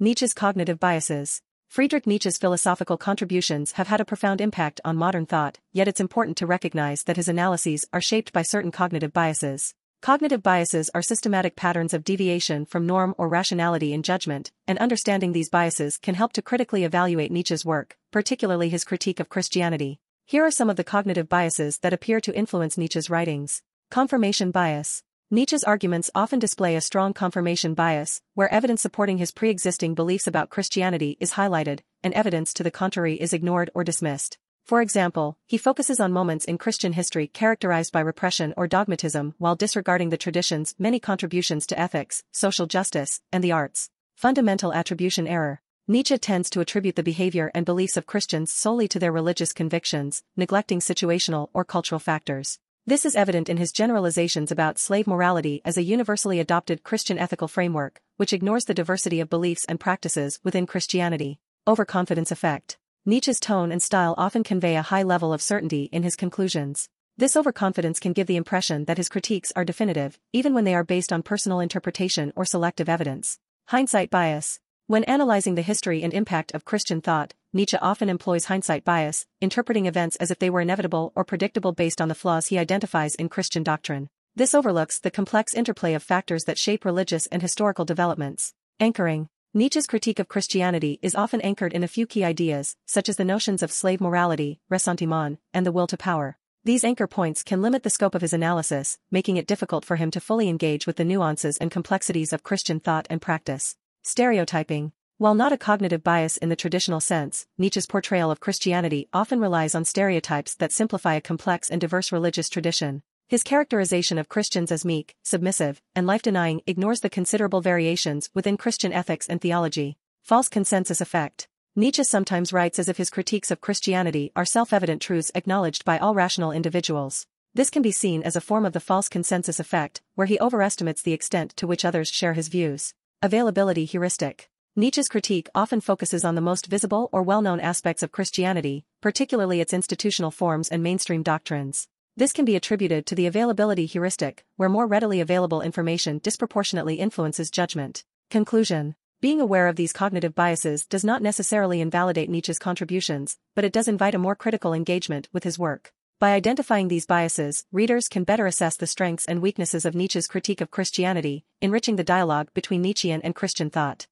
Nietzsche's cognitive biases. Friedrich Nietzsche's philosophical contributions have had a profound impact on modern thought, yet it's important to recognize that his analyses are shaped by certain cognitive biases. Cognitive biases are systematic patterns of deviation from norm or rationality in judgment, and understanding these biases can help to critically evaluate Nietzsche's work, particularly his critique of Christianity. Here are some of the cognitive biases that appear to influence Nietzsche's writings. Confirmation bias. Nietzsche's arguments often display a strong confirmation bias, where evidence supporting his pre-existing beliefs about Christianity is highlighted, and evidence to the contrary is ignored or dismissed. For example, he focuses on moments in Christian history characterized by repression or dogmatism while disregarding the tradition's many contributions to ethics, social justice, and the arts. Fundamental attribution error. Nietzsche tends to attribute the behavior and beliefs of Christians solely to their religious convictions, neglecting situational or cultural factors. This is evident in his generalizations about slave morality as a universally adopted Christian ethical framework, which ignores the diversity of beliefs and practices within Christianity. Overconfidence effect. Nietzsche's tone and style often convey a high level of certainty in his conclusions. This overconfidence can give the impression that his critiques are definitive, even when they are based on personal interpretation or selective evidence. Hindsight bias. When analyzing the history and impact of Christian thought, Nietzsche often employs hindsight bias, interpreting events as if they were inevitable or predictable based on the flaws he identifies in Christian doctrine. This overlooks the complex interplay of factors that shape religious and historical developments. Anchoring. Nietzsche's critique of Christianity is often anchored in a few key ideas, such as the notions of slave morality, ressentiment, and the will to power. These anchor points can limit the scope of his analysis, making it difficult for him to fully engage with the nuances and complexities of Christian thought and practice. Stereotyping. While not a cognitive bias in the traditional sense, Nietzsche's portrayal of Christianity often relies on stereotypes that simplify a complex and diverse religious tradition. His characterization of Christians as meek, submissive, and life-denying ignores the considerable variations within Christian ethics and theology. False consensus effect. Nietzsche sometimes writes as if his critiques of Christianity are self-evident truths acknowledged by all rational individuals. This can be seen as a form of the false consensus effect, where he overestimates the extent to which others share his views. Availability heuristic. Nietzsche's critique often focuses on the most visible or well-known aspects of Christianity, particularly its institutional forms and mainstream doctrines. This can be attributed to the availability heuristic, where more readily available information disproportionately influences judgment. Conclusion. Being aware of these cognitive biases does not necessarily invalidate Nietzsche's contributions, but it does invite a more critical engagement with his work. By identifying these biases, readers can better assess the strengths and weaknesses of Nietzsche's critique of Christianity, enriching the dialogue between Nietzschean and Christian thought.